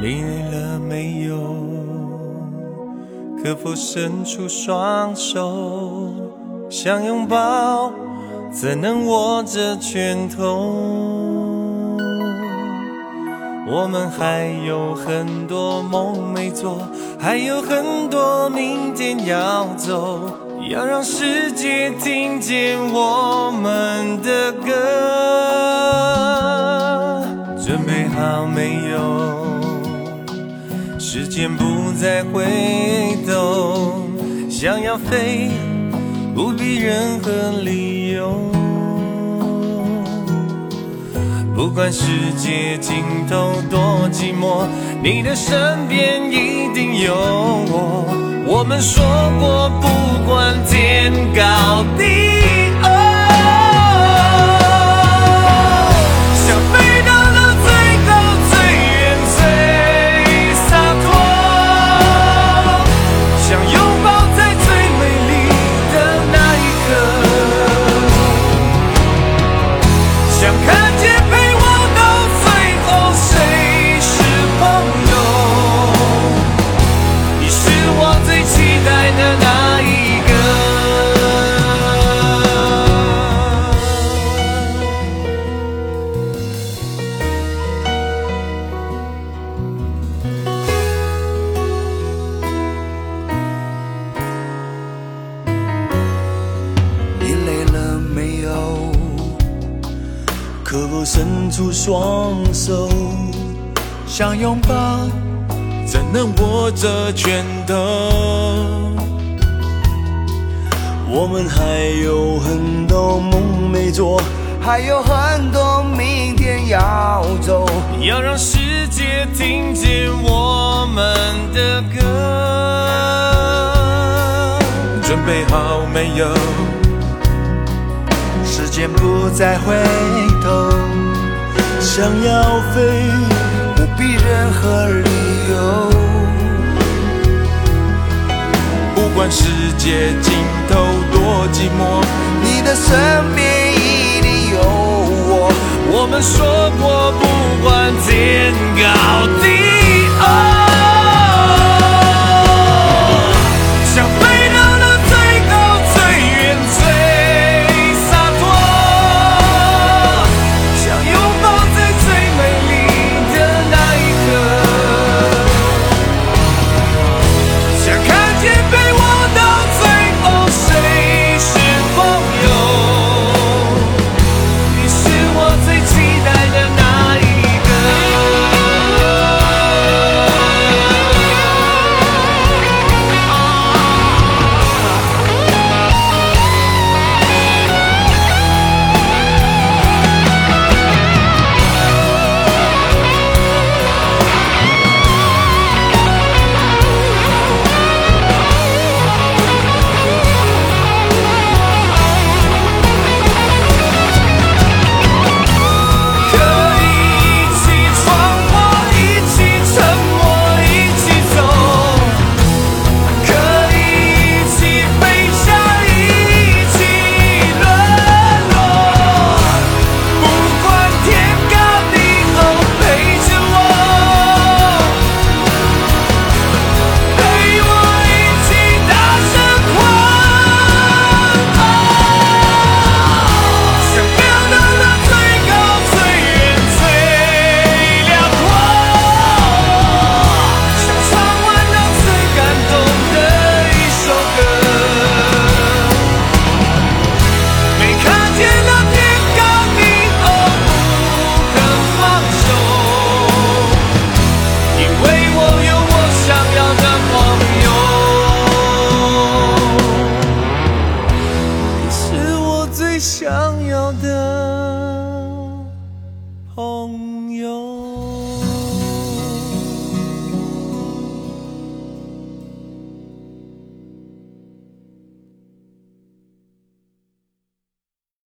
你累了没有？可否伸出双手想拥抱怎能握着拳头我们还有很多梦没做还有很多明天要走要让世界听见我们的歌。准备好没有？时间不再回头，想要飞，不必任何理由。不管世界尽头多寂寞，你的身边一定有我。我们说过，不管天高地。可否伸出双手想拥抱，怎能握着拳头？我们还有很多梦没做，还有很多明天要走，要让世界听见我们的歌。准备好没有？时间不再回头。想要飞，不必任何理由。不管世界尽头多寂寞，你的身边一定有我。我们说过，